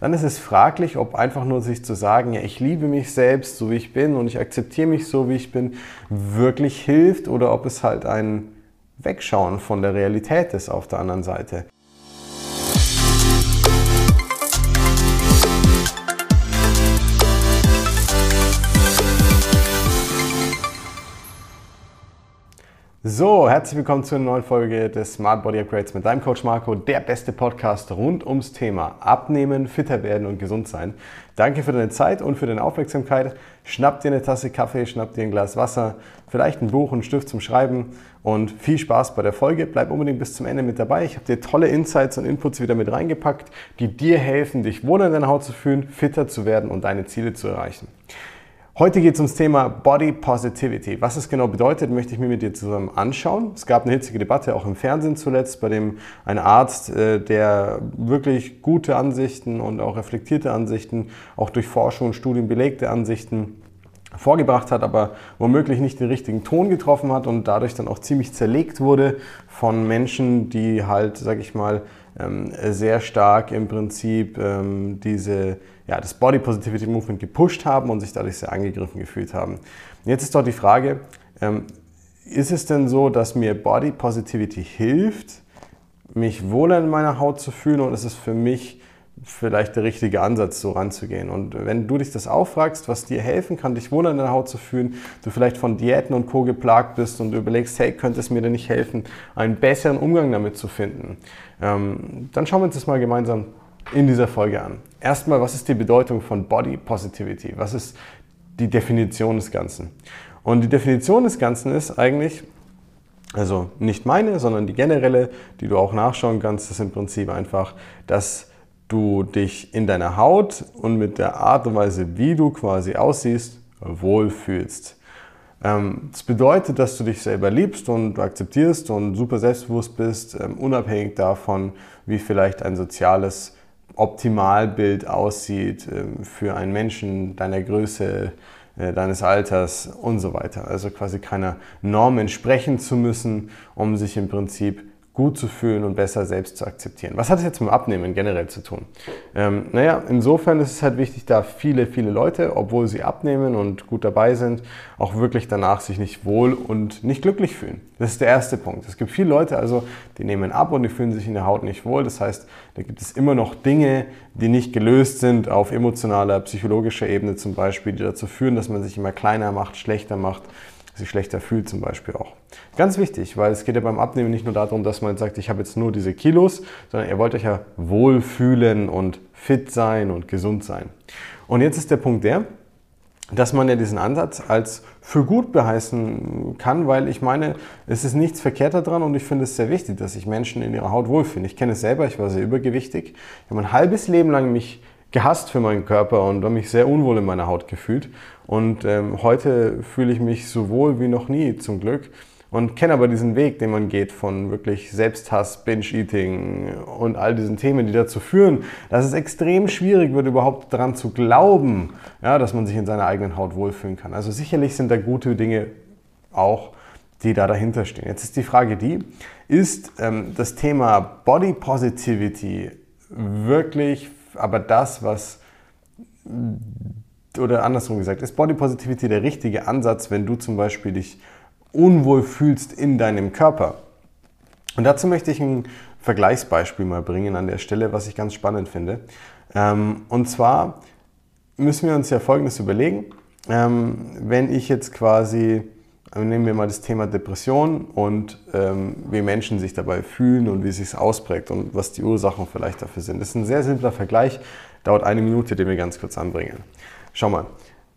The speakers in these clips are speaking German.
dann ist es fraglich, ob einfach nur sich zu sagen, ja, ich liebe mich selbst, so wie ich bin und ich akzeptiere mich so, wie ich bin, wirklich hilft oder ob es halt ein Wegschauen von der Realität ist auf der anderen Seite. So, herzlich willkommen zu einer neuen Folge des Smart Body Upgrades mit deinem Coach Marco, der beste Podcast rund ums Thema Abnehmen, fitter werden und gesund sein. Danke für deine Zeit und für deine Aufmerksamkeit. Schnapp dir eine Tasse Kaffee, schnapp dir ein Glas Wasser, vielleicht ein Buch einen Stift zum Schreiben und viel Spaß bei der Folge. Bleib unbedingt bis zum Ende mit dabei. Ich habe dir tolle Insights und Inputs wieder mit reingepackt, die dir helfen, dich wohler in deiner Haut zu fühlen, fitter zu werden und deine Ziele zu erreichen. Heute geht es ums Thema Body Positivity. Was es genau bedeutet, möchte ich mir mit dir zusammen anschauen. Es gab eine hitzige Debatte auch im Fernsehen zuletzt, bei dem ein Arzt, äh, der wirklich gute Ansichten und auch reflektierte Ansichten, auch durch Forschung und Studien belegte Ansichten vorgebracht hat, aber womöglich nicht den richtigen Ton getroffen hat und dadurch dann auch ziemlich zerlegt wurde von Menschen, die halt, sag ich mal, ähm, sehr stark im Prinzip ähm, diese ja, das Body Positivity Movement gepusht haben und sich dadurch sehr angegriffen gefühlt haben. Jetzt ist dort die Frage, ähm, ist es denn so, dass mir Body Positivity hilft, mich wohler in meiner Haut zu fühlen und ist es für mich vielleicht der richtige Ansatz, so ranzugehen. Und wenn du dich das auffragst, was dir helfen kann, dich wohler in deiner Haut zu fühlen, du vielleicht von Diäten und Co. geplagt bist und du überlegst, hey, könnte es mir denn nicht helfen, einen besseren Umgang damit zu finden, ähm, dann schauen wir uns das mal gemeinsam in dieser Folge an. Erstmal, was ist die Bedeutung von Body Positivity? Was ist die Definition des Ganzen? Und die Definition des Ganzen ist eigentlich, also nicht meine, sondern die generelle, die du auch nachschauen kannst, ist im Prinzip einfach, dass du dich in deiner Haut und mit der Art und Weise, wie du quasi aussiehst, wohlfühlst. Ähm, das bedeutet, dass du dich selber liebst und akzeptierst und super selbstbewusst bist, ähm, unabhängig davon, wie vielleicht ein soziales Optimalbild aussieht ähm, für einen Menschen deiner Größe, äh, deines Alters und so weiter. Also quasi keiner Norm entsprechen zu müssen, um sich im Prinzip gut zu fühlen und besser selbst zu akzeptieren. Was hat es jetzt mit Abnehmen generell zu tun? Ähm, naja, insofern ist es halt wichtig, da viele, viele Leute, obwohl sie abnehmen und gut dabei sind, auch wirklich danach sich nicht wohl und nicht glücklich fühlen. Das ist der erste Punkt. Es gibt viele Leute, also die nehmen ab und die fühlen sich in der Haut nicht wohl. Das heißt, da gibt es immer noch Dinge, die nicht gelöst sind auf emotionaler, psychologischer Ebene zum Beispiel, die dazu führen, dass man sich immer kleiner macht, schlechter macht sich schlechter fühlt zum Beispiel auch. Ganz wichtig, weil es geht ja beim Abnehmen nicht nur darum, dass man sagt, ich habe jetzt nur diese Kilos, sondern ihr wollt euch ja wohlfühlen und fit sein und gesund sein. Und jetzt ist der Punkt der, dass man ja diesen Ansatz als für gut beheißen kann, weil ich meine, es ist nichts verkehrt daran und ich finde es sehr wichtig, dass sich Menschen in ihrer Haut wohlfühlen. Ich kenne es selber, ich war sehr übergewichtig. Ich habe ein halbes Leben lang mich gehasst für meinen Körper und habe mich sehr unwohl in meiner Haut gefühlt. Und ähm, heute fühle ich mich so wohl wie noch nie, zum Glück. Und kenne aber diesen Weg, den man geht von wirklich Selbsthass, Binge-Eating und all diesen Themen, die dazu führen, dass es extrem schwierig wird, überhaupt daran zu glauben, ja, dass man sich in seiner eigenen Haut wohlfühlen kann. Also sicherlich sind da gute Dinge auch, die da dahinter stehen. Jetzt ist die Frage die, ist ähm, das Thema Body Positivity wirklich aber das, was oder andersrum gesagt, ist Body Positivity der richtige Ansatz, wenn du zum Beispiel dich unwohl fühlst in deinem Körper? Und dazu möchte ich ein Vergleichsbeispiel mal bringen an der Stelle, was ich ganz spannend finde. Ähm, und zwar müssen wir uns ja Folgendes überlegen. Ähm, wenn ich jetzt quasi nehmen wir mal das Thema Depression und ähm, wie Menschen sich dabei fühlen und wie es sich ausprägt und was die Ursachen vielleicht dafür sind. Das ist ein sehr simpler Vergleich, dauert eine Minute, den wir ganz kurz anbringen. Schau mal,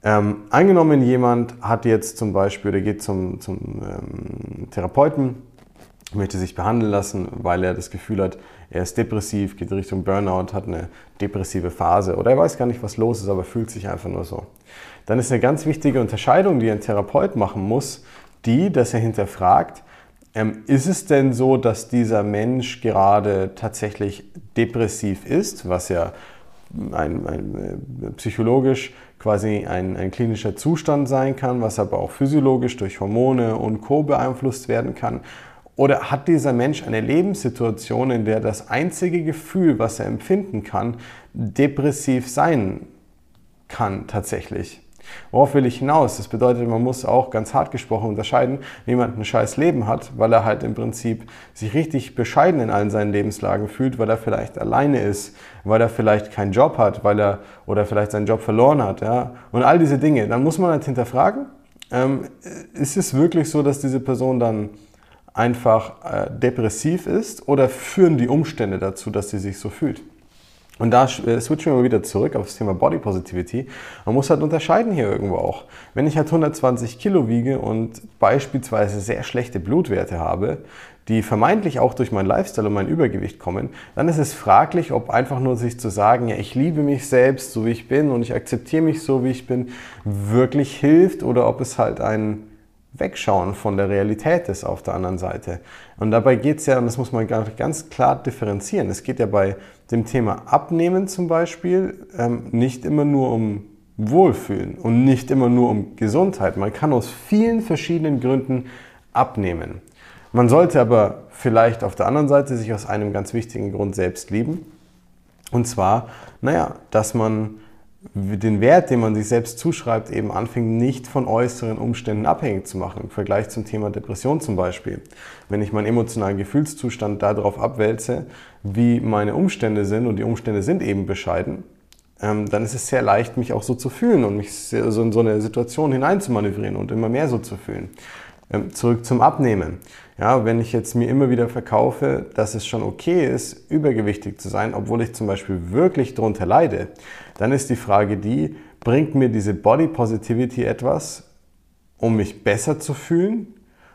ähm, angenommen jemand hat jetzt zum Beispiel, der geht zum, zum ähm, Therapeuten, möchte sich behandeln lassen, weil er das Gefühl hat, er ist depressiv, geht Richtung Burnout, hat eine depressive Phase oder er weiß gar nicht, was los ist, aber fühlt sich einfach nur so dann ist eine ganz wichtige Unterscheidung, die ein Therapeut machen muss, die, dass er hinterfragt, ähm, ist es denn so, dass dieser Mensch gerade tatsächlich depressiv ist, was ja ein, ein, äh, psychologisch quasi ein, ein, klinischer Zustand sein kann, was aber auch physiologisch durch Hormone und Co beeinflusst werden kann? Oder hat dieser Mensch eine Lebenssituation, in der das einzige Gefühl, was er empfinden kann, depressiv sein kann tatsächlich? Worauf will ich hinaus? Das bedeutet, man muss auch ganz hart gesprochen unterscheiden, wenn jemand ein scheiß Leben hat, weil er halt im Prinzip sich richtig bescheiden in allen seinen Lebenslagen fühlt, weil er vielleicht alleine ist, weil er vielleicht keinen Job hat, weil er oder vielleicht seinen Job verloren hat, ja, und all diese Dinge. Dann muss man halt hinterfragen, ähm, ist es wirklich so, dass diese Person dann einfach äh, depressiv ist oder führen die Umstände dazu, dass sie sich so fühlt? Und da äh, switchen wir mal wieder zurück auf das Thema Body Positivity. Man muss halt unterscheiden hier irgendwo auch. Wenn ich halt 120 Kilo wiege und beispielsweise sehr schlechte Blutwerte habe, die vermeintlich auch durch meinen Lifestyle und mein Übergewicht kommen, dann ist es fraglich, ob einfach nur sich zu sagen, ja, ich liebe mich selbst, so wie ich bin und ich akzeptiere mich so, wie ich bin, wirklich hilft oder ob es halt ein Wegschauen von der Realität ist auf der anderen Seite. Und dabei geht es ja, und das muss man ganz klar differenzieren, es geht ja bei dem Thema Abnehmen zum Beispiel ähm, nicht immer nur um Wohlfühlen und nicht immer nur um Gesundheit. Man kann aus vielen verschiedenen Gründen abnehmen. Man sollte aber vielleicht auf der anderen Seite sich aus einem ganz wichtigen Grund selbst lieben. Und zwar, naja, dass man den Wert, den man sich selbst zuschreibt, eben anfängt, nicht von äußeren Umständen abhängig zu machen. Im Vergleich zum Thema Depression zum Beispiel. Wenn ich meinen emotionalen Gefühlszustand darauf abwälze, wie meine Umstände sind, und die Umstände sind eben bescheiden, ähm, dann ist es sehr leicht, mich auch so zu fühlen und mich in so eine Situation hineinzumanövrieren und immer mehr so zu fühlen. Ähm, zurück zum Abnehmen. Ja, wenn ich jetzt mir immer wieder verkaufe, dass es schon okay ist, übergewichtig zu sein, obwohl ich zum Beispiel wirklich darunter leide, dann ist die Frage die, bringt mir diese Body Positivity etwas, um mich besser zu fühlen?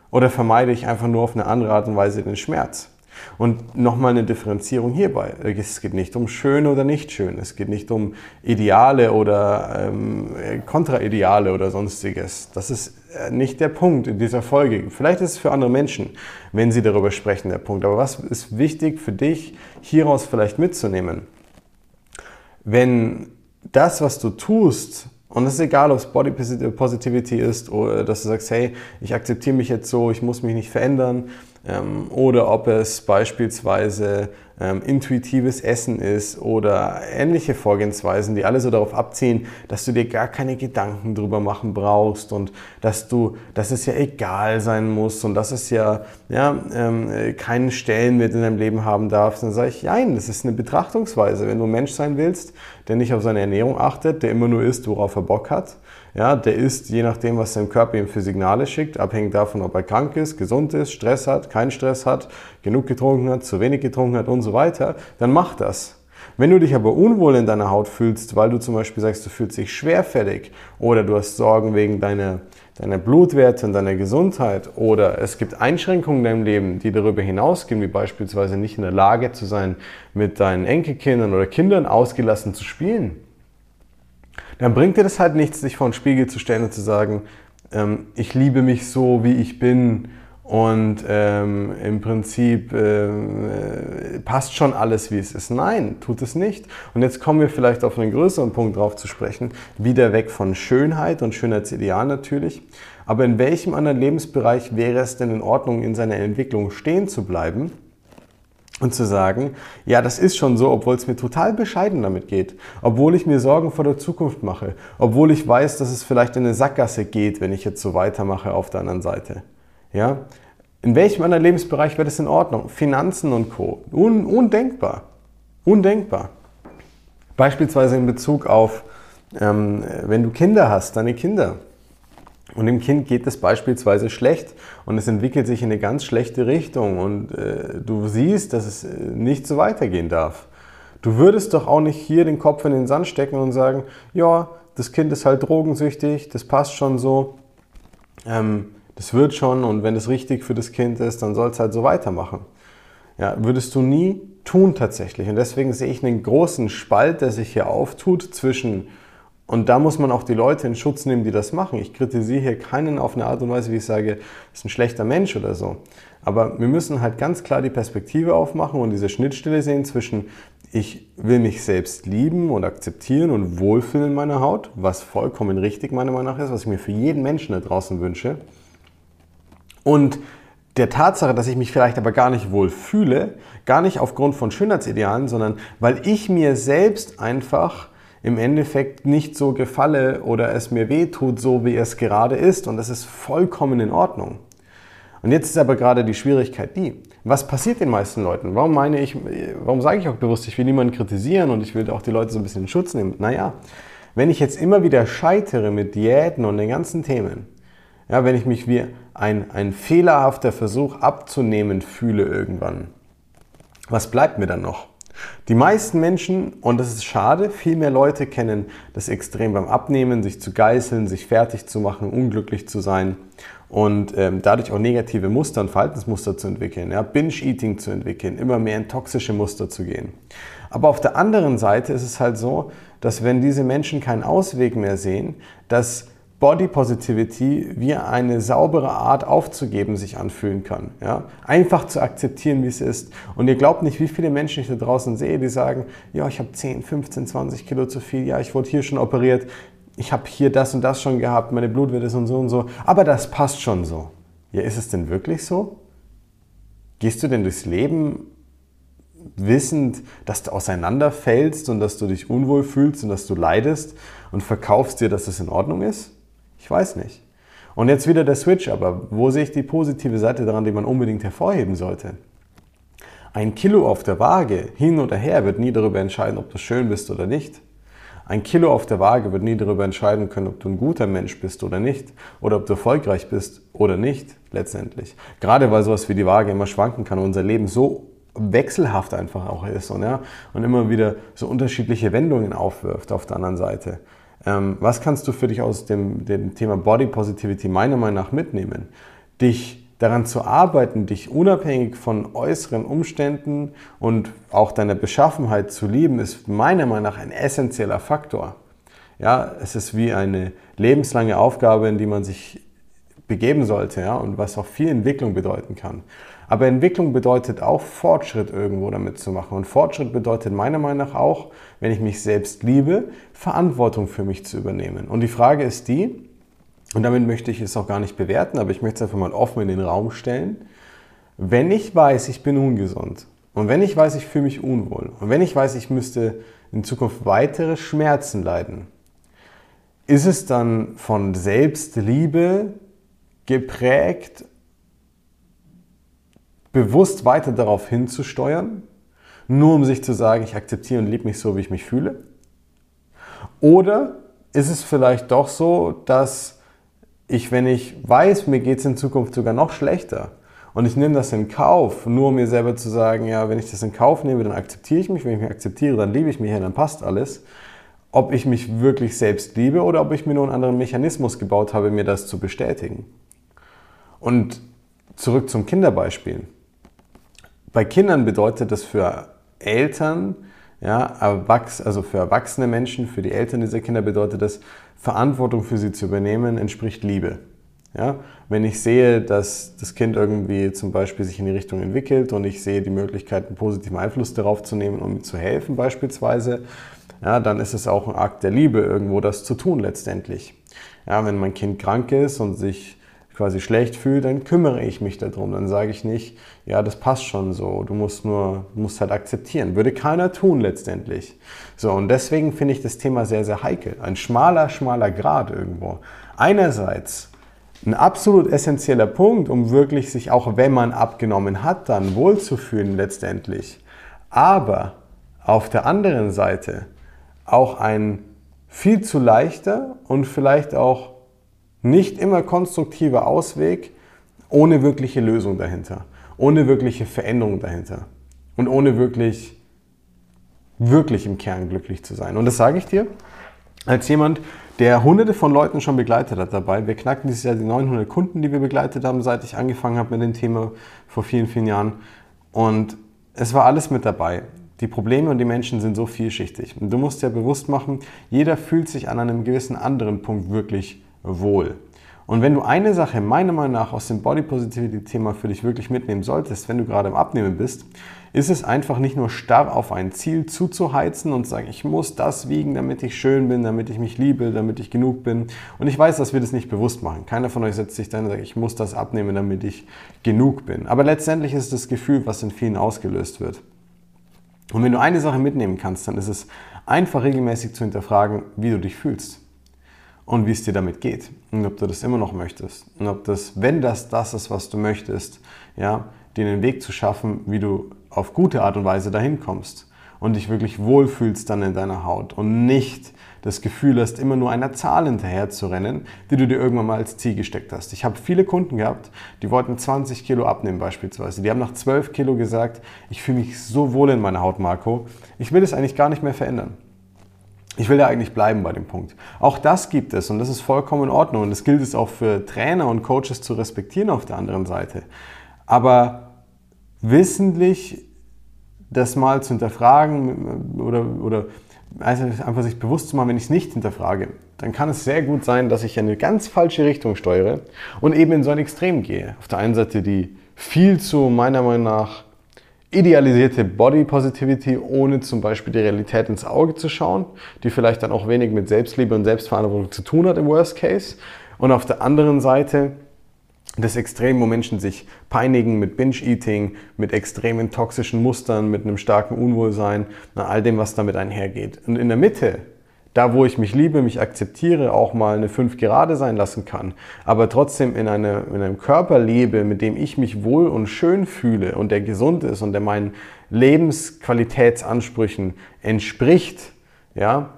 Oder vermeide ich einfach nur auf eine andere Art und Weise den Schmerz? Und nochmal eine Differenzierung hierbei. Es geht nicht um schön oder nicht schön. Es geht nicht um Ideale oder ähm, Kontraideale oder sonstiges. Das ist nicht der Punkt in dieser Folge. Vielleicht ist es für andere Menschen, wenn sie darüber sprechen, der Punkt. Aber was ist wichtig für dich, hieraus vielleicht mitzunehmen? Wenn das, was du tust, und es ist egal, ob es Body Positivity ist oder dass du sagst, hey, ich akzeptiere mich jetzt so, ich muss mich nicht verändern, oder ob es beispielsweise ähm, intuitives Essen ist oder ähnliche Vorgehensweisen, die alle so darauf abziehen, dass du dir gar keine Gedanken drüber machen brauchst und dass du, dass es ja egal sein muss und dass es ja, ja ähm, keinen Stellenwert in deinem Leben haben darf, dann sage ich, nein, das ist eine Betrachtungsweise. Wenn du Mensch sein willst, der nicht auf seine Ernährung achtet, der immer nur isst, worauf er Bock hat, ja, der isst je nachdem, was sein Körper ihm für Signale schickt, abhängig davon, ob er krank ist, gesund ist, Stress hat, keinen Stress hat, genug getrunken hat, zu wenig getrunken hat und so weiter, dann mach das. Wenn du dich aber unwohl in deiner Haut fühlst, weil du zum Beispiel sagst, du fühlst dich schwerfällig oder du hast Sorgen wegen deiner, deiner Blutwerte und deiner Gesundheit oder es gibt Einschränkungen in deinem Leben, die darüber hinausgehen, wie beispielsweise nicht in der Lage zu sein, mit deinen Enkelkindern oder Kindern ausgelassen zu spielen, dann bringt dir das halt nichts, sich vor den Spiegel zu stellen und zu sagen, ähm, ich liebe mich so, wie ich bin und ähm, im Prinzip äh, passt schon alles, wie es ist. Nein, tut es nicht. Und jetzt kommen wir vielleicht auf einen größeren Punkt drauf zu sprechen, wieder weg von Schönheit und Schönheitsideal natürlich. Aber in welchem anderen Lebensbereich wäre es denn in Ordnung, in seiner Entwicklung stehen zu bleiben? Und zu sagen, ja, das ist schon so, obwohl es mir total bescheiden damit geht, obwohl ich mir Sorgen vor der Zukunft mache, obwohl ich weiß, dass es vielleicht in eine Sackgasse geht, wenn ich jetzt so weitermache auf der anderen Seite. Ja? In welchem anderen Lebensbereich wäre das in Ordnung? Finanzen und Co. Un undenkbar. Undenkbar. Beispielsweise in Bezug auf, ähm, wenn du Kinder hast, deine Kinder. Und dem Kind geht es beispielsweise schlecht und es entwickelt sich in eine ganz schlechte Richtung und äh, du siehst, dass es äh, nicht so weitergehen darf. Du würdest doch auch nicht hier den Kopf in den Sand stecken und sagen, ja, das Kind ist halt drogensüchtig, das passt schon so, ähm, das wird schon und wenn es richtig für das Kind ist, dann soll es halt so weitermachen. Ja, würdest du nie tun tatsächlich. Und deswegen sehe ich einen großen Spalt, der sich hier auftut zwischen und da muss man auch die Leute in Schutz nehmen, die das machen. Ich kritisiere hier keinen auf eine Art und Weise, wie ich sage, ist ein schlechter Mensch oder so. Aber wir müssen halt ganz klar die Perspektive aufmachen und diese Schnittstelle sehen zwischen, ich will mich selbst lieben und akzeptieren und wohlfühlen in meiner Haut, was vollkommen richtig meiner Meinung nach ist, was ich mir für jeden Menschen da draußen wünsche. Und der Tatsache, dass ich mich vielleicht aber gar nicht wohl fühle, gar nicht aufgrund von Schönheitsidealen, sondern weil ich mir selbst einfach im Endeffekt nicht so gefalle oder es mir weh tut, so wie es gerade ist. Und das ist vollkommen in Ordnung. Und jetzt ist aber gerade die Schwierigkeit die, was passiert den meisten Leuten? Warum meine ich, warum sage ich auch bewusst, ich will niemanden kritisieren und ich will auch die Leute so ein bisschen in Schutz nehmen? Naja, wenn ich jetzt immer wieder scheitere mit Diäten und den ganzen Themen, ja, wenn ich mich wie ein, ein fehlerhafter Versuch abzunehmen fühle irgendwann, was bleibt mir dann noch? Die meisten Menschen, und das ist schade, viel mehr Leute kennen das Extrem beim Abnehmen, sich zu geißeln, sich fertig zu machen, unglücklich zu sein und ähm, dadurch auch negative Muster und Verhaltensmuster zu entwickeln, ja, Binge-Eating zu entwickeln, immer mehr in toxische Muster zu gehen. Aber auf der anderen Seite ist es halt so, dass wenn diese Menschen keinen Ausweg mehr sehen, dass Body Positivity wie eine saubere Art aufzugeben sich anfühlen kann. Ja? Einfach zu akzeptieren, wie es ist. Und ihr glaubt nicht, wie viele Menschen ich da draußen sehe, die sagen, ja, ich habe 10, 15, 20 Kilo zu viel, ja, ich wurde hier schon operiert, ich habe hier das und das schon gehabt, meine Blutwerte ist und so und so, aber das passt schon so. Ja, ist es denn wirklich so? Gehst du denn durchs Leben wissend, dass du auseinanderfällst und dass du dich unwohl fühlst und dass du leidest und verkaufst dir, dass es in Ordnung ist? Ich weiß nicht. Und jetzt wieder der Switch, aber wo sehe ich die positive Seite daran, die man unbedingt hervorheben sollte? Ein Kilo auf der Waage hin oder her wird nie darüber entscheiden, ob du schön bist oder nicht. Ein Kilo auf der Waage wird nie darüber entscheiden können, ob du ein guter Mensch bist oder nicht. Oder ob du erfolgreich bist oder nicht, letztendlich. Gerade weil sowas wie die Waage immer schwanken kann und unser Leben so wechselhaft einfach auch ist und, ja, und immer wieder so unterschiedliche Wendungen aufwirft auf der anderen Seite. Ähm, was kannst du für dich aus dem, dem Thema Body Positivity meiner Meinung nach mitnehmen? Dich daran zu arbeiten, dich unabhängig von äußeren Umständen und auch deiner Beschaffenheit zu lieben, ist meiner Meinung nach ein essentieller Faktor. Ja, es ist wie eine lebenslange Aufgabe, in die man sich begeben sollte, ja, und was auch viel Entwicklung bedeuten kann. Aber Entwicklung bedeutet auch Fortschritt irgendwo damit zu machen. Und Fortschritt bedeutet meiner Meinung nach auch, wenn ich mich selbst liebe, Verantwortung für mich zu übernehmen. Und die Frage ist die, und damit möchte ich es auch gar nicht bewerten, aber ich möchte es einfach mal offen in den Raum stellen. Wenn ich weiß, ich bin ungesund und wenn ich weiß, ich fühle mich unwohl und wenn ich weiß, ich müsste in Zukunft weitere Schmerzen leiden, ist es dann von Selbstliebe geprägt bewusst weiter darauf hinzusteuern, nur um sich zu sagen, ich akzeptiere und liebe mich so, wie ich mich fühle? Oder ist es vielleicht doch so, dass ich, wenn ich weiß, mir geht es in Zukunft sogar noch schlechter und ich nehme das in Kauf, nur um mir selber zu sagen, ja, wenn ich das in Kauf nehme, dann akzeptiere ich mich, wenn ich mich akzeptiere, dann liebe ich mich, ja, dann passt alles. Ob ich mich wirklich selbst liebe oder ob ich mir nur einen anderen Mechanismus gebaut habe, mir das zu bestätigen. Und zurück zum Kinderbeispiel. Bei Kindern bedeutet das für Eltern, ja, also für erwachsene Menschen, für die Eltern dieser Kinder bedeutet das, Verantwortung für sie zu übernehmen, entspricht Liebe. Ja? Wenn ich sehe, dass das Kind irgendwie zum Beispiel sich in die Richtung entwickelt und ich sehe die Möglichkeit, einen positiven Einfluss darauf zu nehmen, um ihm zu helfen beispielsweise, ja, dann ist es auch ein Akt der Liebe, irgendwo das zu tun letztendlich. Ja, wenn mein Kind krank ist und sich quasi schlecht fühle, dann kümmere ich mich darum. Dann sage ich nicht, ja, das passt schon so, du musst nur, musst halt akzeptieren. Würde keiner tun letztendlich. So, und deswegen finde ich das Thema sehr, sehr heikel. Ein schmaler, schmaler Grad irgendwo. Einerseits ein absolut essentieller Punkt, um wirklich sich auch, wenn man abgenommen hat, dann wohlzufühlen letztendlich. Aber auf der anderen Seite auch ein viel zu leichter und vielleicht auch nicht immer konstruktiver Ausweg ohne wirkliche Lösung dahinter, ohne wirkliche Veränderung dahinter und ohne wirklich, wirklich im Kern glücklich zu sein. Und das sage ich dir als jemand, der hunderte von Leuten schon begleitet hat dabei. Wir knacken dieses Jahr die 900 Kunden, die wir begleitet haben, seit ich angefangen habe mit dem Thema vor vielen, vielen Jahren. Und es war alles mit dabei. Die Probleme und die Menschen sind so vielschichtig. Und du musst dir bewusst machen, jeder fühlt sich an einem gewissen anderen Punkt wirklich wohl. Und wenn du eine Sache meiner Meinung nach aus dem Body Positivity Thema für dich wirklich mitnehmen solltest, wenn du gerade im Abnehmen bist, ist es einfach nicht nur starr auf ein Ziel zuzuheizen und sagen, ich muss das wiegen, damit ich schön bin, damit ich mich liebe, damit ich genug bin. Und ich weiß, dass wir das nicht bewusst machen. Keiner von euch setzt sich dann und sagt, ich muss das abnehmen, damit ich genug bin. Aber letztendlich ist es das Gefühl, was in vielen ausgelöst wird. Und wenn du eine Sache mitnehmen kannst, dann ist es einfach regelmäßig zu hinterfragen, wie du dich fühlst und wie es dir damit geht und ob du das immer noch möchtest und ob das, wenn das das ist, was du möchtest, ja, dir einen Weg zu schaffen, wie du auf gute Art und Weise dahin kommst und dich wirklich wohlfühlst dann in deiner Haut und nicht das Gefühl hast, immer nur einer Zahl hinterher zu rennen, die du dir irgendwann mal als Ziel gesteckt hast. Ich habe viele Kunden gehabt, die wollten 20 Kilo abnehmen beispielsweise. Die haben nach 12 Kilo gesagt, ich fühle mich so wohl in meiner Haut, Marco, ich will es eigentlich gar nicht mehr verändern. Ich will ja eigentlich bleiben bei dem Punkt. Auch das gibt es und das ist vollkommen in Ordnung und das gilt es auch für Trainer und Coaches zu respektieren auf der anderen Seite. Aber wissentlich das mal zu hinterfragen oder, oder einfach sich bewusst zu machen, wenn ich es nicht hinterfrage, dann kann es sehr gut sein, dass ich in eine ganz falsche Richtung steuere und eben in so ein Extrem gehe. Auf der einen Seite die viel zu meiner Meinung nach idealisierte Body Positivity, ohne zum Beispiel die Realität ins Auge zu schauen, die vielleicht dann auch wenig mit Selbstliebe und Selbstverantwortung zu tun hat im Worst Case. Und auf der anderen Seite das Extrem, wo Menschen sich peinigen mit Binge-Eating, mit extremen toxischen Mustern, mit einem starken Unwohlsein, all dem, was damit einhergeht. Und in der Mitte da wo ich mich liebe, mich akzeptiere, auch mal eine 5 gerade sein lassen kann, aber trotzdem in, eine, in einem Körper lebe, mit dem ich mich wohl und schön fühle und der gesund ist und der meinen Lebensqualitätsansprüchen entspricht, ja,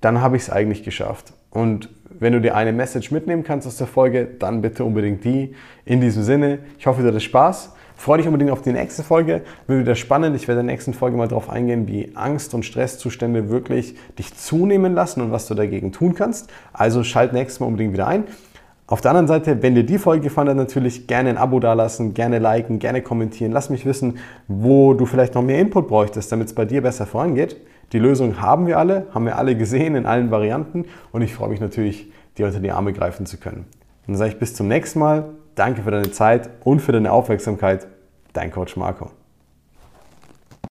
dann habe ich es eigentlich geschafft. Und wenn du dir eine Message mitnehmen kannst aus der Folge, dann bitte unbedingt die. In diesem Sinne, ich hoffe, du hattest Spaß. Freue dich unbedingt auf die nächste Folge. Wird wieder spannend. Ich werde in der nächsten Folge mal darauf eingehen, wie Angst- und Stresszustände wirklich dich zunehmen lassen und was du dagegen tun kannst. Also schalt nächstes Mal unbedingt wieder ein. Auf der anderen Seite, wenn dir die Folge gefallen hat, natürlich gerne ein Abo dalassen, gerne liken, gerne kommentieren. Lass mich wissen, wo du vielleicht noch mehr Input bräuchtest, damit es bei dir besser vorangeht. Die Lösung haben wir alle, haben wir alle gesehen in allen Varianten und ich freue mich natürlich, dir unter die Arme greifen zu können. Dann sage ich bis zum nächsten Mal. Danke für deine Zeit und für deine Aufmerksamkeit. Dein Coach Marco.